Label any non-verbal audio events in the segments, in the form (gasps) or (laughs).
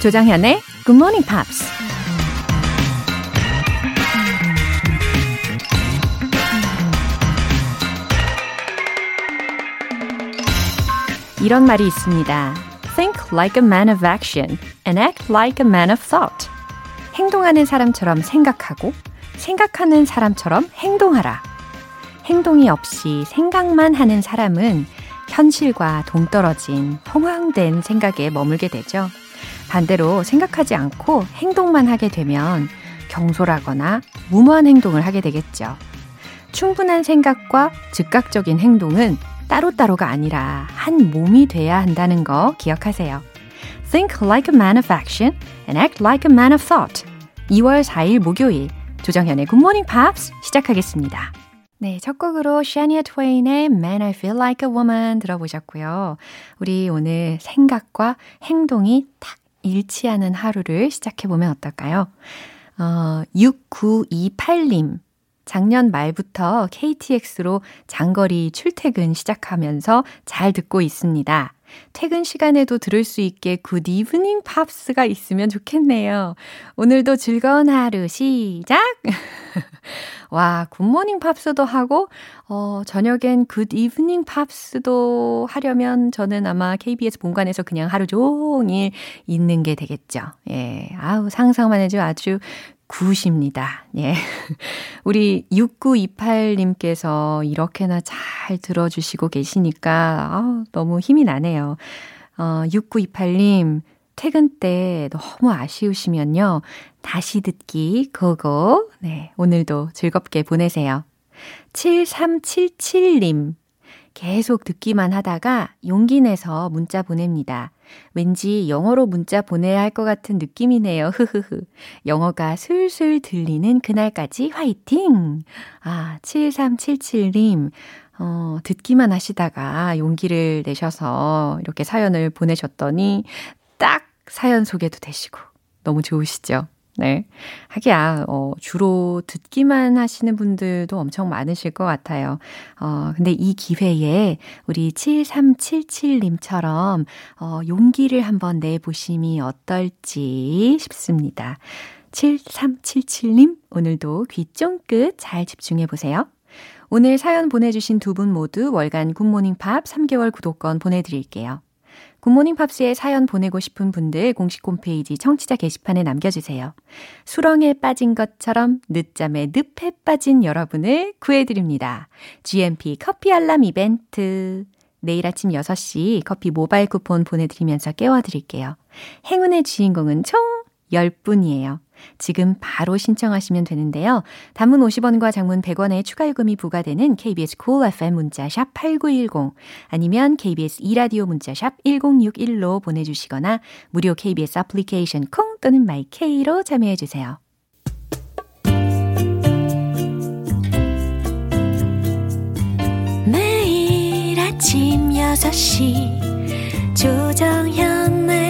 조장현의 Good Morning Pops. 이런 말이 있습니다. Think like a man of action and act like a man of thought. 행동하는 사람처럼 생각하고 생각하는 사람처럼 행동하라. 행동이 없이 생각만 하는 사람은 현실과 동떨어진 허황된 생각에 머물게 되죠. 반대로 생각하지 않고 행동만 하게 되면 경솔하거나 무모한 행동을 하게 되겠죠. 충분한 생각과 즉각적인 행동은 따로따로가 아니라 한 몸이 돼야 한다는 거 기억하세요. Think like a man of action and act like a man of thought. 2월 4일 목요일 조정현의 Good Morning Pops 시작하겠습니다. 네, 첫 곡으로 Shania Twain의 Man I Feel Like a Woman 들어보셨고요. 우리 오늘 생각과 행동이 딱 일치하는 하루를 시작해보면 어떨까요? 어, 6928님. 작년 말부터 KTX로 장거리 출퇴근 시작하면서 잘 듣고 있습니다. 퇴근 시간에도 들을 수 있게 Good Evening Pops가 있으면 좋겠네요. 오늘도 즐거운 하루 시작! (laughs) 와, Good Morning Pops도 하고, 어, 저녁엔 Good Evening Pops도 하려면 저는 아마 KBS 본관에서 그냥 하루 종일 있는 게 되겠죠. 예. 아우, 상상만 해도 아주 good입니다. 예. (laughs) 우리 6928님께서 이렇게나 잘 들어주시고 계시니까, 아우, 너무 힘이 나네요. 어, 6928님, 퇴근 때 너무 아쉬우시면요. 다시 듣기 go go. 네, 오늘도 즐겁게 보내세요. 7377님. 계속 듣기만 하다가 용기 내서 문자 보냅니다. 왠지 영어로 문자 보내야 할 것 같은 느낌이네요. 흐흐흐. 영어가 술술 들리는 그날까지 화이팅! 아, 7377님. 어, 듣기만 하시다가 용기를 내셔서 이렇게 사연을 보내셨더니 딱 사연 소개도 되시고 너무 좋으시죠? 네. 하기야, 어, 주로 듣기만 하시는 분들도 엄청 많으실 것 같아요. 어, 근데 이 기회에 우리 7377님처럼, 어, 용기를 한번 내보심이 어떨지 싶습니다. 7377님, 오늘도 귀 쫑긋 잘 집중해 보세요. 오늘 사연 보내주신 두 분 모두 월간 굿모닝 팝 3개월 구독권 보내드릴게요. 굿모닝 팝스에 사연 보내고 싶은 분들 공식 홈페이지 청취자 게시판에 남겨주세요. 수렁에 빠진 것처럼 늦잠에 늪에 빠진 여러분을 구해드립니다. GMP 커피 알람 이벤트. 내일 아침 6시 커피 모바일 쿠폰 보내드리면서 깨워드릴게요. 행운의 주인공은 총 10분이에요. 지금 바로 신청하시면 되는데요. 단문 50원과 장문 100원의 추가 요금이 부과되는 KBS cool FM 문자샵 8910 아니면 KBS 이라디오 문자샵 1061로 보내주시거나 무료 KBS 애플리케이션 콩 또는 마이케이로 참여해 주세요. 매일 아침 6시 조정현의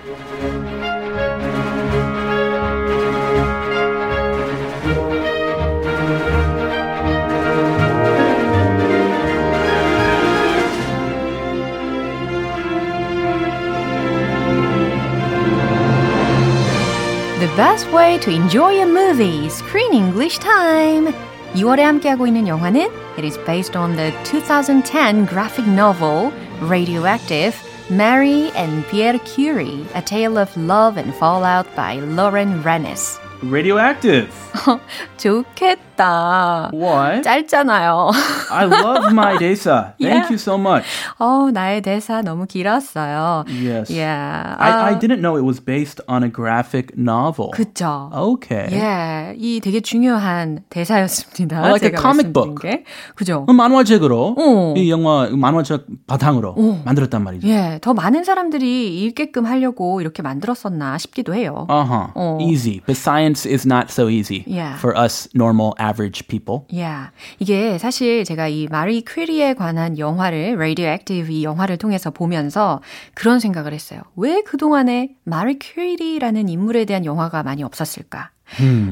best way to enjoy a movie, Screen English Time. 6월에 함께하고 있는 영화는 It is based on the 2010 graphic novel Radioactive, Mary and Pierre Curie, A Tale of Love and Fallout by Lauren Rennes. Radioactive. (laughs) 좋겠다. 길었다. What? 짧잖아요. I love my 대사. (laughs) Thank Yeah. you so much. 어, 나의 대사 너무 길었어요. Yes. Yeah. I, I 아, didn't know it was based on a graphic novel. 그쵸. Okay. 예, 이 되게 중요한 대사였습니다. Like a 제가 comic 말씀드린 book. 게. 그죠? 그 만화책으로 어. 이 영화 만화책 바탕으로 만들었단 말이죠. 예, 더 많은 사람들이 읽게끔 하려고 이렇게 만들었었나 싶기도 해요. Uh-huh. 어. Easy. But science is not so easy Yeah. for us normal average people. 야, 이게 사실 제가 이 마리 퀴리에 관한 영화를 Radioactive 이 영화를 통해서 보면서 그런 생각을 했어요. 왜 그동안에 마리 퀴리라는 인물에 대한 영화가 많이 없었을까?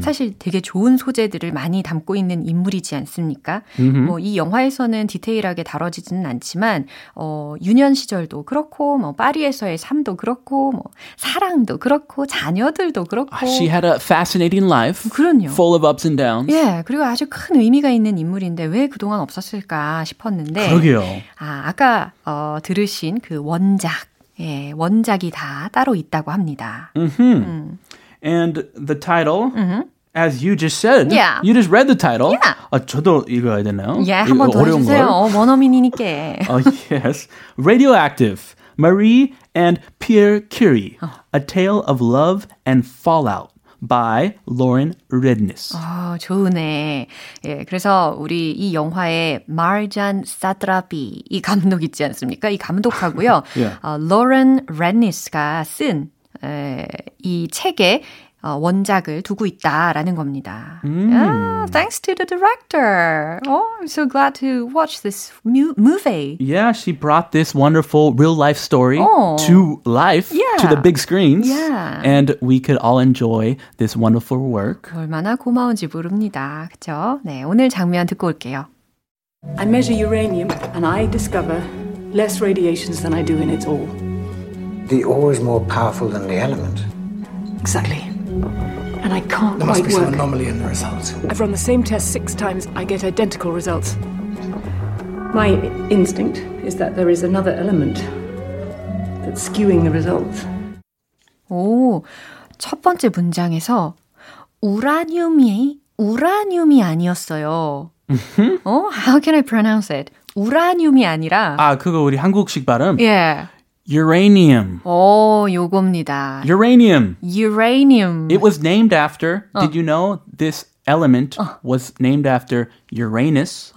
사실 되게 좋은 소재들을 많이 담고 있는 인물이지 않습니까? 뭐 이 영화에서는 디테일하게 다뤄지지는 않지만 어 유년 시절도 그렇고 뭐 파리에서의 삶도 그렇고 뭐 사랑도 그렇고 자녀들도 그렇고 She had a fascinating life 그럼요. full of ups and downs. 예, 그리고 아주 큰 의미가 있는 인물인데 왜 그동안 없었을까 싶었는데 그러게요. 아, 아까 어, 들으신 그 원작 예, 원작이 다 따로 있다고 합니다. And the title, as you just said, Mm-hmm. Yeah. you just read the title. Yeah. 아, 저도 읽어야 되나요? 예, 이거 한번 더 어려운 해주세요. 걸. 어, 원어민이니까. Oh, yes. Radioactive. Marie and Pierre Curie. A Tale of Love and Fallout by Lauren Redness. 아, 좋으네. 예, 그래서 우리 이 영화의 마르잔 사드라비 이 감독 있지 않습니까? 이 감독하고요. (laughs) Yeah. 어, 로렌 렌니스가 쓴 에, 이 책에 어, 원작을 두고 있다라는 겁니다. Ah, thanks to the director. Oh, I'm so glad to watch this mu- movie. Yeah, she brought this wonderful real life story Oh. to life, to Yeah. the big screens. Yeah. And we could all enjoy this wonderful work. 얼마나 고마운지 모릅니다. 그쵸? 네, 오늘 장면 듣고 올게요. I measure uranium and I discover less radiations than I do in its ore. The ore is more powerful than the element. Exactly. And I can't There must quite be some work. anomaly in the results. I've run the same test six times. I get identical results. My instinct is that there is another element that's skewing the results. 오, 첫 번째 문장에서 우라늄이 우라늄이 아니었어요. 어? How can I pronounce it? 우라늄이 아니라 아, 그거 우리 한국식 발음. 예. Uranium. 오, 요겁니다. Uranium. uranium. It was named after, did you know this element was named after Uranus,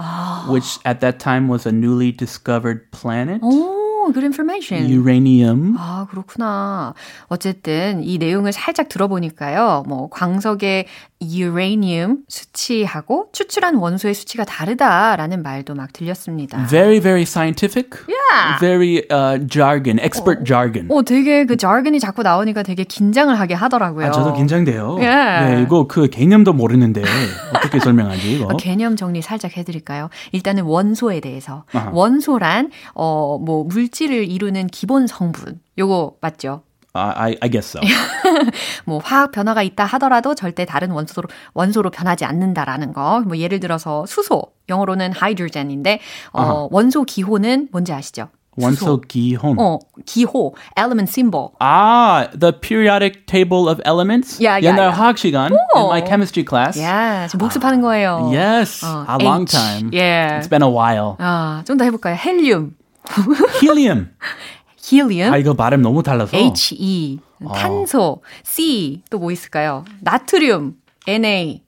which at that time was a newly discovered planet? 오, Good information. Uranium. 아, 그렇구나. 어쨌든 이 내용을 살짝 들어보니까요. 뭐 광석의 uranium 수치하고 추출한 원소의 수치가 다르다라는 말도 막 들렸습니다. Very, very scientific. Yeah. Very uh, jargon, expert jargon. 오, 되게 그 jargon이 자꾸 나오니까 되게 긴장을 하게 하더라고요. 아, 저도 긴장돼요. 예. 네, 이거 그 개념도 모르는데 어떻게 설명하지 이거? 어, 개념 정리 살짝 해 드릴까요? 일단은 원소에 대해서. 아하. 원소란, 어, 뭐, 물 질을 이루는 기본 성분. 요거 맞죠? I, I, I guess so. 뭐 화학 변화가 있다 하더라도 절대 다른 원소로 원소로 변하지 않는다라는 거. 뭐 예를 들어서 수소, 영어로는 hydrogen인데 어, 원소 기호는 뭔지 아시죠? 원소 기혼. 어, 기호, element symbol. Ah, the periodic table of elements. Yeah, yeah, 옛날 yeah. 화학 시간 in my chemistry class. 야, 지금 복습하는 거예요. Yes, 어, a long H. time. 예. It's been a while. 아, 좀더 해볼까요? 헬륨, Helium. helium, 아 이거 발음 너무 달라서. He, 탄소, C, 또 뭐 있을까요? 나트륨, Na,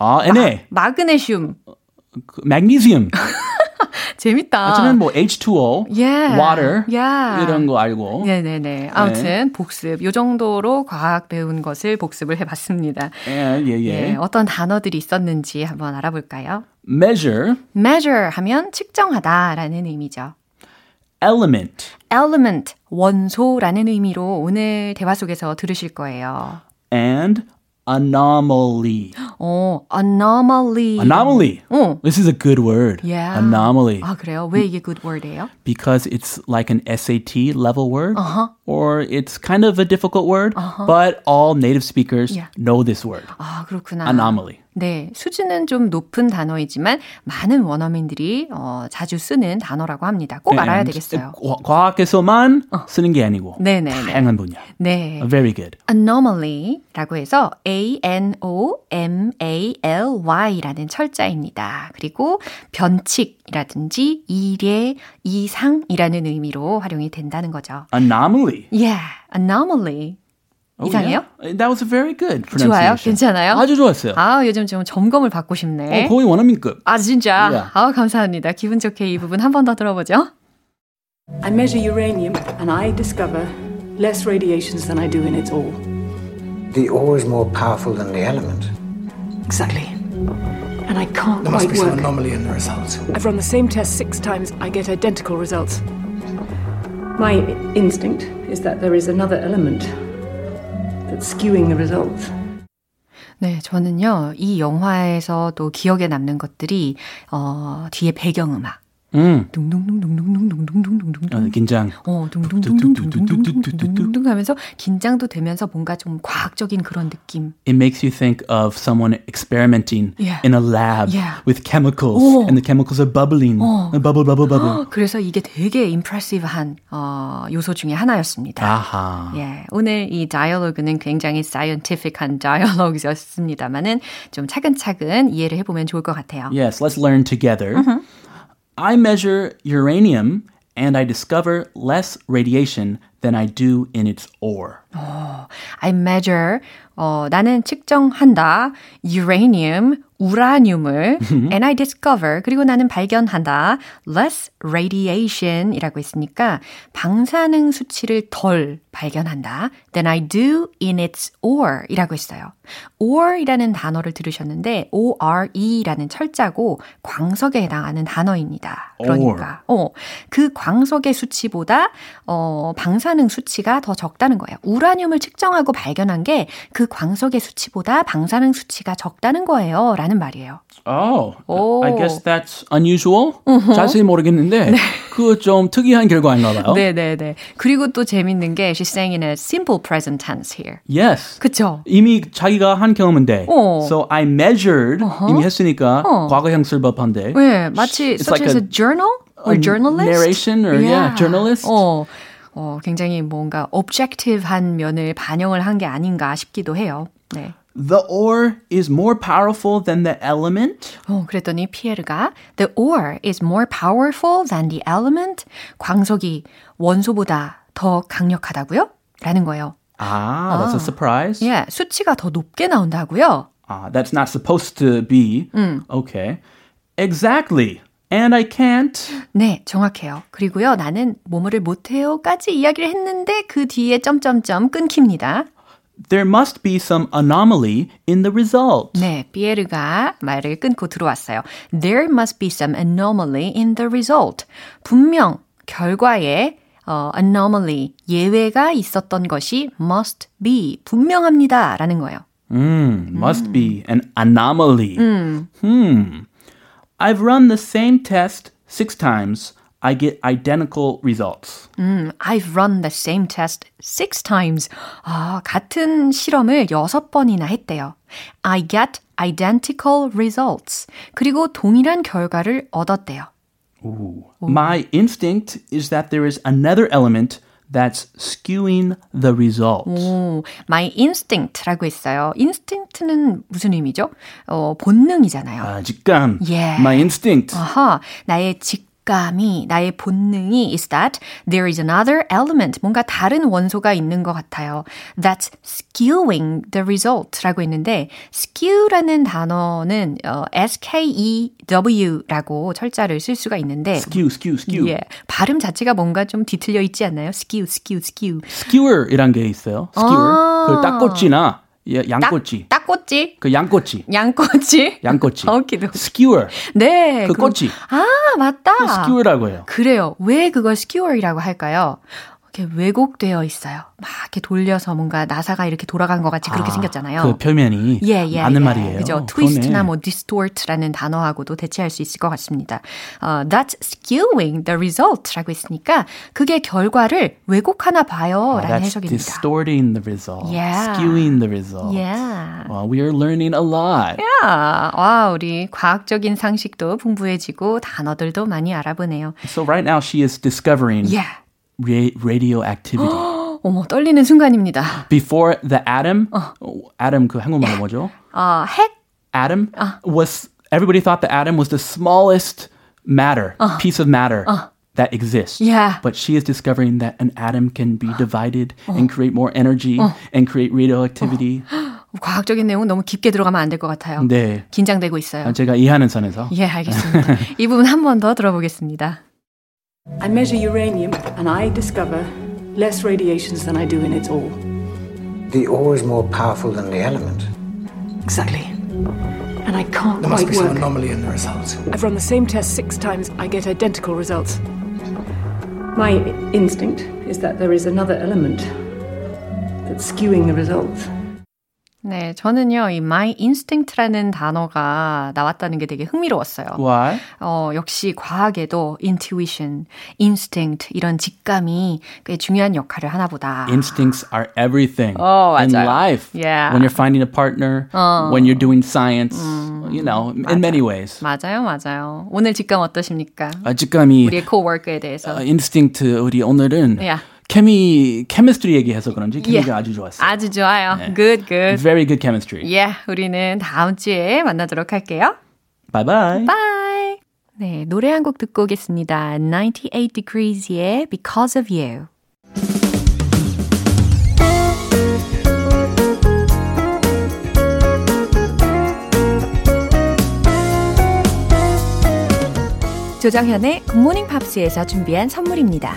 아, Na. 마그네슘. 그 magnesium. (laughs) 재밌다. 저는 뭐 H2O, Yeah. water Yeah. 이런 거 알고. 네네네. 아무튼 복습. 요 정도로 과학 배운 것을 복습을 해봤습니다. 예, 예, 예. 네, 어떤 단어들이 있었는지 한번 알아볼까요? Measure, measure 하면 측정하다라는 의미죠. element, element, 원소라는 의미로 오늘 대화 속에서 들으실 거예요. and anomaly. 어, anomaly. Anomaly. 어. This is a good word. Yeah. Anomaly. 아, 그래요? 왜 이게 good word예요? because it's like an SAT level word, or it's kind of a difficult word, but all native speakers Yeah. know this word. 아, 그렇구나. Anomaly. 네, 수준은 좀 높은 단어이지만 많은 원어민들이 어, 자주 쓰는 단어라고 합니다. 꼭 알아야 And 되겠어요. 과- 과학에서만 쓰는 게 아니고 네네네. 다양한 분야. 네. Very good. anomaly라고 해서 A-N-O-M-A-L-Y라는 철자입니다. 그리고 변칙이라든지 이례, 이상이라는 의미로 활용이 된다는 거죠. Anomaly. Yeah, anomaly. Oh, 이상해요? yeah. That was very good 좋아요? pronunciation. 괜찮아요? 아주 좋았어요. 아, 요즘 좀 점검을 받고 싶네. 어, 거의 원어민급. 아, 진짜? Yeah. 아, 감사합니다. 기분 좋게 이 부분 한 번 더 들어보죠. I measure uranium and I discover less radiations than I do in its ore. The ore is more powerful than the element. Exactly. And I can't There must quite be some work. anomaly in the results. I've run the same test six times, I get identical results. My instinct is that there is another element that's skewing the results. 네, 저는요, 이 영화에서도 기억에 남는 것들이, 어, 뒤에 배경음악. 음. 둥둥둥둥둥둥둥둥둥둥둥. 어, 긴장. 어, 둥둥둥둥둥둥둥둥둥 하면서 긴장도 되면서 뭔가 좀 과학적인 그런 느낌. It makes you think of someone experimenting Yeah. in a lab Yeah. with chemicals, 어. and the chemicals are bubbling, bubble, bubble, bubble. 그래서 이게 되게 임프레시브한 어, 요소 중에 하나였습니다. 아하. 예, 오늘 이 다이얼로그는 굉장히 scientific한 다이얼로그였습니다만은 좀 차근차근 이해를 해 보면 좋을 것 같아요. Yes, let's learn together. I measure uranium and I discover less radiation than I do in its ore. I measure, 어, 나는 측정한다, uranium, 우라늄을, and I discover, 그리고 나는 발견한다, less radiation 이라고 했으니까, 방사능 수치를 덜 발견한다, than I do in its ore 이라고 했어요. ore 이라는 단어를 들으셨는데, ORE 라는 철자고, 광석에 해당하는 단어입니다. 그러니까, 어, 그 광석의 수치보다, 어, 방사 능 수치가 더 적다는 거예요. 우라늄을 측정하고 발견한 게 그 광석의 수치보다 방사능 수치가 적다는 거예요. 라는 말이에요. Oh, 오. I guess that's unusual. 자세히 모르겠는데 그거 좀 특이한 결과인가 봐요. 네 네 네. 그리고 또 재밌는 게 she's saying in a simple present tense here. Yes. 그쵸? 이미 자기가 한 경험인데. 어. So I measured 이미 했으니까 과거형 쓸 법한데. 네, 마치 such like as a, a- journal or journalist? narration or, yeah, journalist. 어, 어, 굉장히 뭔가 objective한 면을 반영을 한 게 아닌가 싶기도 해요. 네. The ore is more powerful than the element. 어, 그랬더니 피에르가 The ore is more powerful than the element. 광석이 원소보다 더 강력하다고요? 라는 거예요. Ah, that's a surprise. 예, 수치가 더 높게 나온다고요? Ah, that's not supposed to be. Okay. Exactly. And I can't. 네, 정확해요. 그리고요, 나는 뭐뭐를 못해요까지 이야기를 했는데 그 뒤에 점점점 끊깁니다. There must be some anomaly in the result. 네, 피에르가 말을 끊고 들어왔어요. There must be some anomaly in the result. 분명 결과에 어, anomaly, 예외가 있었던 것이 must be, 분명합니다. 라는 거예요. Mm, must be an anomaly. Hmm. I've run the same test six times. I get identical results. 음, I've run the same test six times. 아, 같은 실험을 여섯 번이나 했대요. I get identical results. 그리고 동일한 결과를 얻었대요. My instinct is that there is another element that's skewing the result. 오, my instinct라고 했어요. instinct는 무슨 의미죠? 어, 본능이잖아요. 아, 직감. Yeah. My instinct. 아하, 나의 직 감이, 나의 본능이 is that there is another element, 뭔가 다른 원소가 있는 것 같아요. That's skewing the result라고 했는데, skew라는 단어는 어, S-K-E-W라고 철자를 쓸 수가 있는데, skew, skew, skew. 예, 발음 자체가 뭔가 좀 뒤틀려 있지 않나요? skew, skew, skew. skewer이란 게 있어요. skewer. 아. 그 딱꼬치나 예, 양꼬치. 딱, 딱꼬치? 그 양꼬치. 양꼬치? 양꼬치. (laughs) 오키도. skewer. 네. 그 그럼- 꼬치. 아, 맞다. skewer라고 해요. 그래요. 왜 그걸 skewer이라고 할까요? 이렇게 왜곡되어 있어요. 막 이렇게 돌려서 뭔가 나사가 이렇게 돌아간 것 같이 그렇게 아, 생겼잖아요. 그 표면이 예, 예, 맞는 예. 말이에요. 그죠. 트위스트나 뭐 distort라는 단어하고도 대체할 수 있을 것 같습니다. 어, that's skewing the result라고 했으니까 그게 결과를 왜곡하나 봐요 라는 Oh, that's 해석입니다. distorting the result, Yeah. skewing the result. Yeah. Well, we are learning a lot. 야, 와, 우리 과학적인 상식도 풍부해지고 단어들도 많이 알아보네요. So right now she is discovering Yeah. ra- radioactivity. (gasps) 어머, 떨리는 순간입니다. Before the atom, atom 그 한국말로 뭐죠? 어, 핵? Atom was everybody thought the atom was the smallest matter, piece of matter that exists. Yeah. But she is discovering that an atom can be divided (gasps) and create more energy and create radioactivity. (gasps) 과학적인 내용은 너무 깊게 들어가면 안 될 것 같아요. 네. 긴장되고 있어요. 제가 이해하는 선에서 예, 알겠습니다. (laughs) 이 부분 한 번 더 들어보겠습니다. I measure uranium and I discover less radiations than I do in its ore. The ore is more powerful than the element. Exactly. And I can't There must quite be some anomaly in the results. I've run the same test six times, I get identical results. My instinct is that there is another element that's skewing the results. 네, 저는요, 이 my instinct라는 단어가 나왔다는 게 되게 흥미로웠어요. Why? 어, 역시 과학에도 intuition, instinct 이런 직감이 꽤 중요한 역할을 하나 보다. Instincts are everything 어, in life. Yeah. When you're finding a partner, when you're doing science, you know, in many ways. 맞아요, 맞아요. 오늘 직감 어떠십니까? 아, 직감이 우리의 coworker에 대해서. 어, 인스팅트 우리 오늘은 Yeah. 케미 케미스트리 얘기해서 그런지 케미가 아주 좋았어요. 아주 좋아요. Good, good. Very good chemistry. 예, 우리는 다음 주에 만나도록 할게요. Bye bye. Bye. 네, 노래 한 곡 듣고 오겠습니다. 98 Degrees의 Because of You. 조정현의 Good Morning Pops에서 준비한 선물입니다.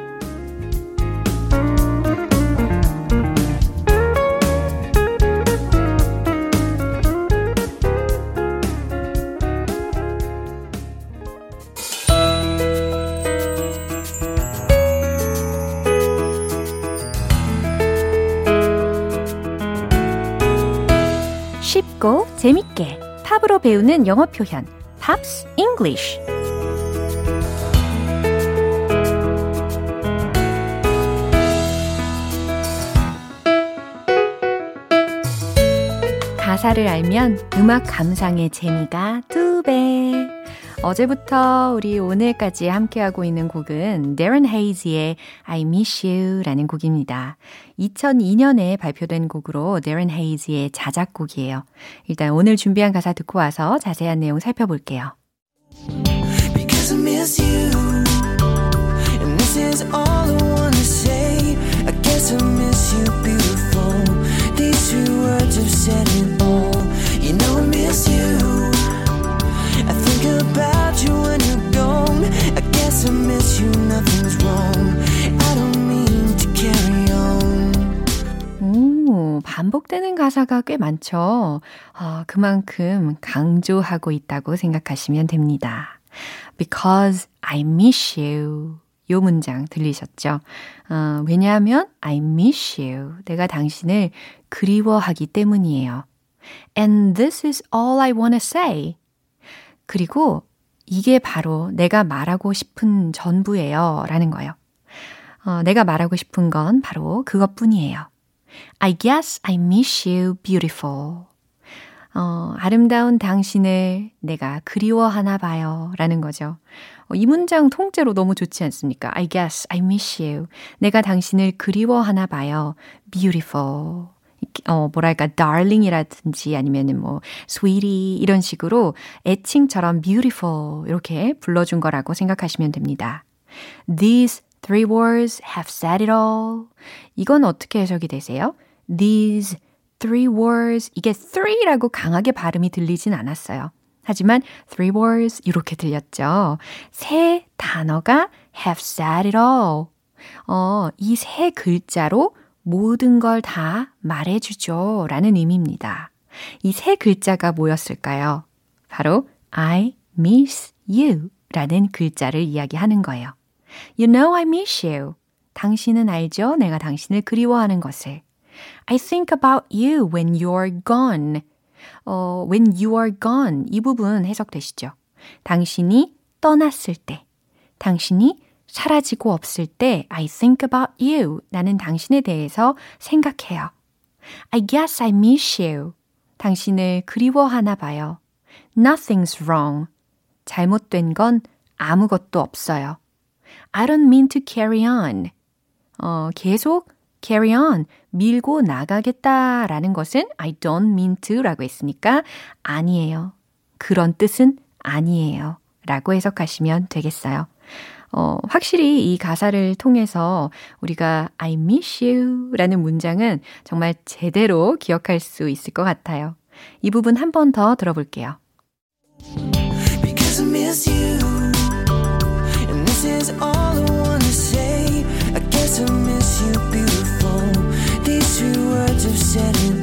재밌게 팝으로 배우는 영어 표현 Pops English 가사를 알면 음악 감상의 재미가 두 배. 어제부터 우리 오늘까지 함께하고 있는 곡은 Darren Hayes의 I Miss You라는 곡입니다. 2002년에 발표된 곡으로 Darren Hayes의 자작곡이에요. 일단 오늘 준비한 가사 듣고 와서 자세한 내용 살펴볼게요. Because I miss you. And this is all I wanna say. I guess I miss you, 가사가 꽤 많죠. 아, 그만큼 강조하고 있다고 생각하시면 됩니다. Because I miss you. 요 문장 들리셨죠? 어, 왜냐하면 I miss you. 내가 당신을 그리워하기 때문이에요. And this is all I wanna say. 그리고 이게 바로 내가 말하고 싶은 전부예요. 라는 거예요. 어, 내가 말하고 싶은 건 바로 그것뿐이에요. I guess I miss you beautiful. 어, 아름다운 당신을 내가 그리워하나 봐요. 라는 거죠. 어, 이 문장 통째로 너무 좋지 않습니까? I guess I miss you. 내가 당신을 그리워하나 봐요. beautiful. 어, 뭐랄까, darling이라든지 아니면은 뭐, sweetie 이런 식으로 애칭처럼 beautiful 이렇게 불러준 거라고 생각하시면 됩니다. These three words have said it all. 이건 어떻게 해석이 되세요? These three words, 이게 three라고 강하게 발음이 들리진 않았어요. 하지만 three words 이렇게 들렸죠. 세 단어가 have said it all. 어, 이 세 글자로 모든 걸 다 말해주죠. 라는 의미입니다. 이 세 글자가 뭐였을까요? 바로 I miss you 라는 글자를 이야기하는 거예요. You know I miss you. 당신은 알죠? 내가 당신을 그리워하는 것을. I think about you when you're gone. 어, when you are gone. 이 부분 해석되시죠? 당신이 떠났을 때, 당신이 사라지고 없을 때 I think about you. 나는 당신에 대해서 생각해요. I guess I miss you. 당신을 그리워하나 봐요. Nothing's wrong. 잘못된 건 아무것도 없어요. I don't mean to carry on. 어, 계속 carry on, 밀고 나가겠다라는 것은 I don't mean to 라고 했으니까 아니에요. 그런 뜻은 아니에요. 라고 해석하시면 되겠어요. 어, 확실히 이 가사를 통해서 우리가 I miss you 라는 문장은 정말 제대로 기억할 수 있을 것 같아요. 이 부분 한 번 더 들어볼게요. Because I miss you. And this is all. I miss you, beautiful. These three words have said it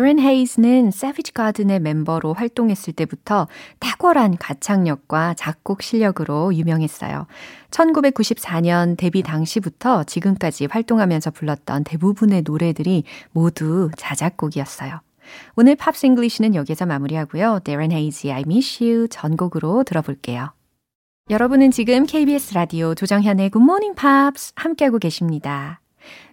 어, Darren Hayes는 Savage Garden의 멤버로 활동했을 때부터 탁월한 가창력과 작곡 실력으로 유명했어요. 1994년 데뷔 당시부터 지금까지 활동하면서 불렀던 대부분의 노래들이 모두 자작곡이었어요. 오늘 Pops English는 여기서 마무리하고요. Darren Hayes의 I Miss You 전곡으로 들어볼게요. 여러분은 지금 KBS 라디오 조정현의 Good Morning Pops 함께하고 계십니다.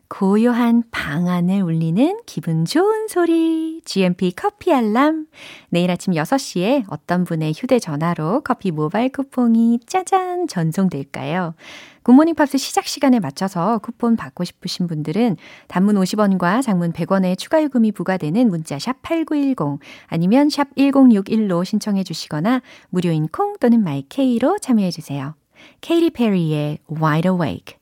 고요한 방 안을 울리는 기분 좋은 소리. GMP 커피 알람. 내일 아침 6시에 어떤 분의 휴대전화로 커피 모바일 쿠폰이 짜잔 전송될까요? Good Morning Pops 시작 시간에 맞춰서 쿠폰 받고 싶으신 분들은 단문 50원과 장문 100원의 추가 요금이 부과되는 문자 샵 8910 아니면 샵 1061로 신청해 주시거나 무료인 콩 또는 마이케이로 참여해 주세요. 케이리 페리의 Wide Awake.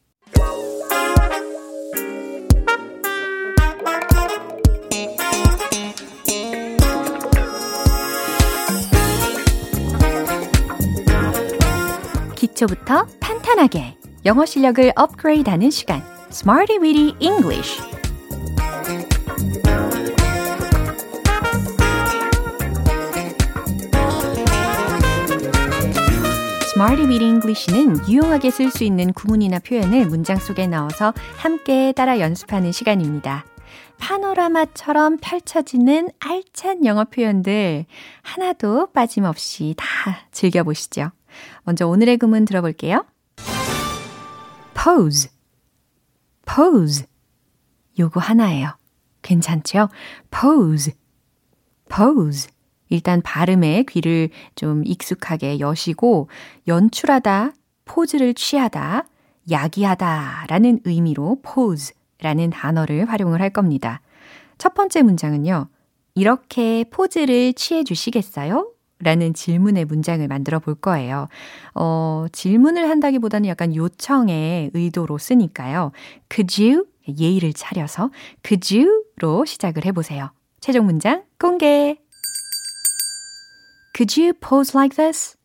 기초부터 탄탄하게 영어 실력을 업그레이드하는 시간 Smarty Weedy English Smarty Weedy English는 유용하게 쓸 수 있는 구문이나 표현을 문장 속에 넣어서 함께 따라 연습하는 시간입니다. 파노라마처럼 펼쳐지는 알찬 영어 표현들 하나도 빠짐없이 다 즐겨보시죠. 먼저 오늘의 구문 들어볼게요. pose, pose. 요거 하나예요. 괜찮죠? pose, pose. 일단 발음에 귀를 좀 익숙하게 여시고 연출하다, 포즈를 취하다, 야기하다 라는 의미로 pose 라는 단어를 활용을 할 겁니다. 첫 번째 문장은요. 이렇게 포즈를 취해 주시겠어요? 라는 질문의 문장을 만들어 볼 거예요. 어, 질문을 한다기보다는 약간 요청의 의도로 쓰니까요. Could you? 예의를 차려서 Could you?로 시작을 해보세요. 최종 문장 공개. Could you pose like this?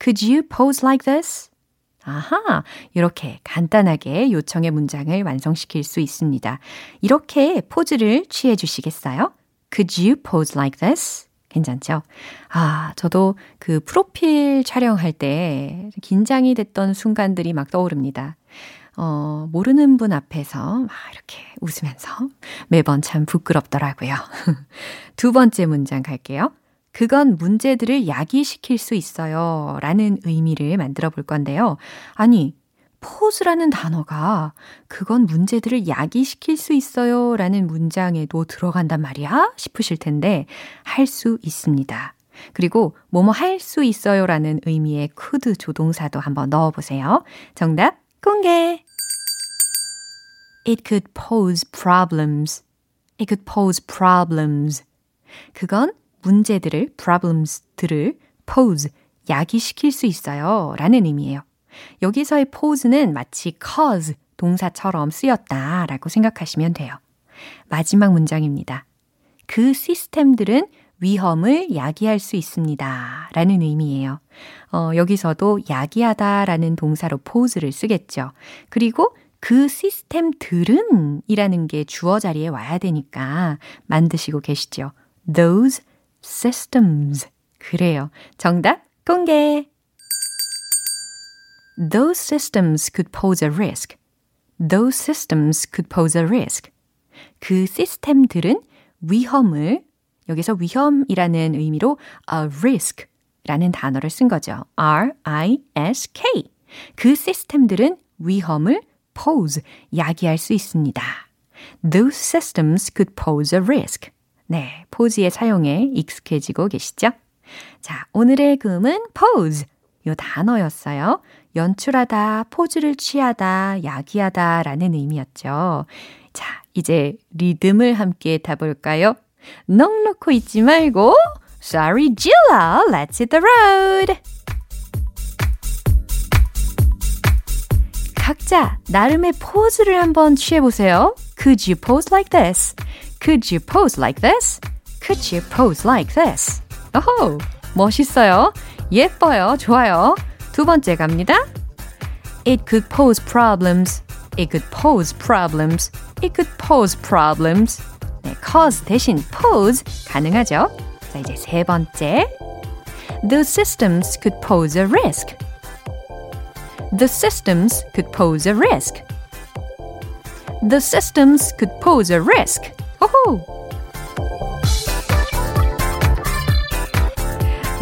Could you pose like this? 아하, 이렇게 간단하게 요청의 문장을 완성시킬 수 있습니다. 이렇게 포즈를 취해 주시겠어요? Could you pose like this? 괜찮죠? 아, 저도 그 프로필 촬영할 때 긴장이 됐던 순간들이 막 떠오릅니다. 어, 모르는 분 앞에서 막 이렇게 웃으면서 매번 참 부끄럽더라고요. (laughs) 두 번째 문장 갈게요. 그건 문제들을 야기시킬 수 있어요. 라는 의미를 만들어 볼 건데요. 아니, 포즈라는 단어가 그건 문제들을 야기시킬 수 있어요. 라는 문장에도 들어간단 말이야? 싶으실 텐데, 할 수 있습니다. 그리고 뭐뭐 할 수 있어요. 라는 의미의 could 조동사도 한번 넣어 보세요. 정답 공개! It could pose problems. It could pose problems. 그건 문제들을, problems들을 pose, 야기시킬 수 있어요. 라는 의미예요. 여기서의 pose는 마치 cause 동사처럼 쓰였다 라고 생각하시면 돼요. 마지막 문장입니다. 그 시스템들은 위험을 야기할 수 있습니다. 라는 의미예요. 어, 여기서도 야기하다 라는 동사로 pose를 쓰겠죠. 그리고 그 시스템들은 이라는 게 주어 자리에 와야 되니까 만드시고 계시죠. Those systems. 그래요. 정답 공개! Those systems could pose a risk. Those systems could pose a risk. 그 시스템들은 위험을 여기서 위험이라는 의미로 a risk 라는 단어를 쓴 거죠. R-I-S-K. 그 시스템들은 위험을 pose, 야기할 수 있습니다. Those systems could pose a risk. 네, pose의 사용에 익숙해지고 계시죠? 자, 오늘의 금은 pose. 요 단어였어요. 연출하다, 포즈를 취하다, 야기하다 라는 의미였죠. 자, 이제 리듬을 함께 타볼까요? 넋 놓고 있지 말고 Sorry Gilla, let's hit the road! 각자 나름의 포즈를 한번 취해보세요. Could you pose like this? Could you pose like this? Could you pose like this? 오호, 멋있어요. 예뻐요. 좋아요. 두 번째 갑니다. It could pose problems. It could pose problems. It could pose problems. 네, cause 대신 pose 가능하죠. 자, 이제 세 번째. The systems could pose a risk. The systems could pose a risk. The systems could pose a risk. 호호!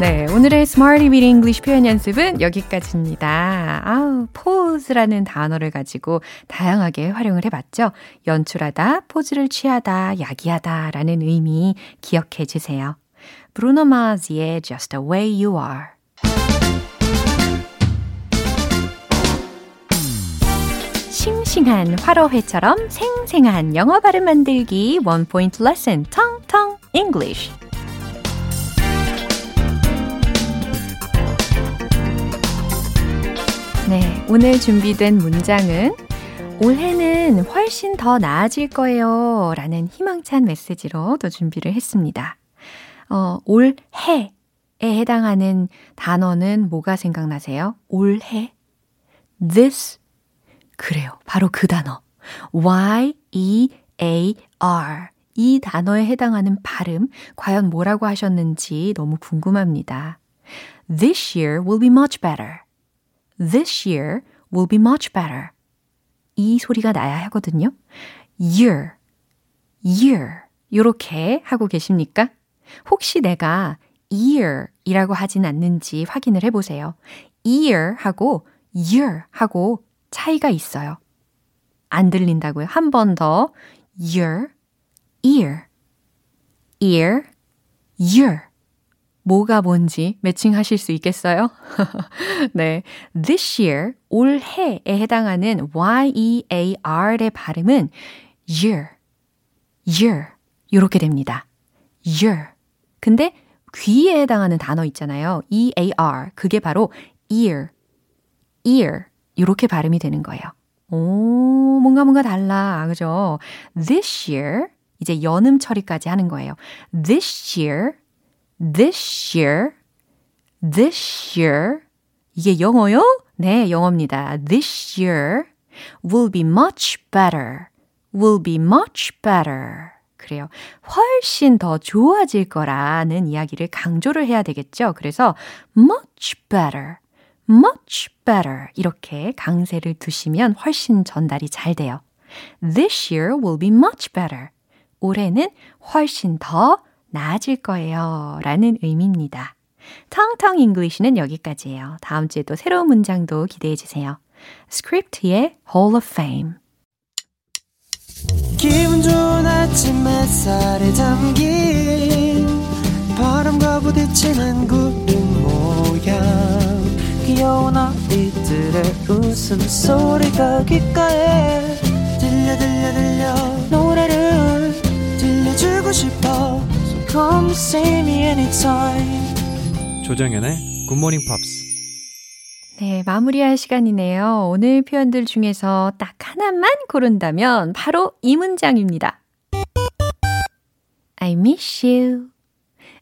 네, 오늘의 Smarty Weed English 표현 연습은 여기까지입니다. 아우, 포즈라는 단어를 가지고 다양하게 활용을 해봤죠. 연출하다, 포즈를 취하다, 야기하다 라는 의미 기억해 주세요. 브루노 마즈의 Just the Way You Are 싱싱한 화로회처럼 생생한 영어 발음 만들기 원 포인트 레슨 텅텅 English 네, 오늘 준비된 문장은 올해는 훨씬 더 나아질 거예요. 라는 희망찬 메시지로 또 준비를 했습니다. 어, 올해에 해당하는 단어는 뭐가 생각나세요? 올해? This? 그래요. 바로 그 단어. Y-E-A-R. 이 단어에 해당하는 발음, 과연 뭐라고 하셨는지 너무 궁금합니다. This year will be much better. This year will be much better. 이 소리가 나야 하거든요. year, year. 이렇게 하고 계십니까? 혹시 내가 year 이라고 하진 않는지 확인을 해보세요. year 하고 year 하고 차이가 있어요. 안 들린다고요. 한 번 더. year, ear, ear, year. 뭐가 뭔지 매칭하실 수 있겠어요? (laughs) 네. This year, 올해에 해당하는 Y-E-A-R의 발음은 year, year. 이렇게 됩니다. year. 근데 귀에 해당하는 단어 있잖아요. E-A-R. 그게 바로 ear, ear. 이렇게 발음이 되는 거예요. 오, 뭔가 뭔가 달라. 그죠? This year. 이제 연음 처리까지 하는 거예요. This year. This year. This year. 이게 영어요? 네, 영어입니다. This year will be much better. will be much better. 그래요. 훨씬 더 좋아질 거라는 이야기를 강조를 해야 되겠죠. 그래서 much better. much better 이렇게 강세를 두시면 훨씬 전달이 잘 돼요. This year will be much better. 올해는 훨씬 더 나아질 거예요. 라는 의미입니다. 텅텅 English는 여기까지예요. 다음 주에 또 새로운 문장도 기대해 주세요. Script의 Hall of Fame 기분 좋은 아침 햇살에 담긴 바람과 부딪히는 구름 모양 귀여운 아이들의 웃음소리가 귓가에 들려 들려 들려 노래를 들려주고 싶어 come see me anytime 조정연의 굿모닝 팝스 네, 마무리할 시간이네요. 오늘 표현들 중에서 딱 하나만 고른다면 바로 이 문장입니다. I miss you.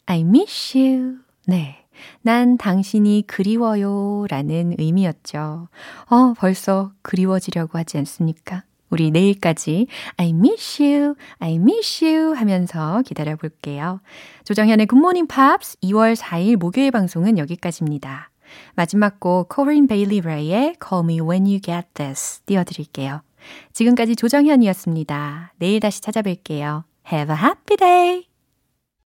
I miss you. 네. 난 당신이 그리워요 라는 의미였죠. 어, 벌써 그리워지려고 하지 않습니까? 우리 내일까지 I miss you, I miss you 하면서 기다려 볼게요. 조정현의 Good Morning Pops 2월 4일 목요일 방송은 여기까지입니다. 마지막 곡 Corinne Bailey Rae의 Call Me When You Get This 띄워드릴게요. 지금까지 조정현이었습니다. 내일 다시 찾아뵐게요. Have a happy day!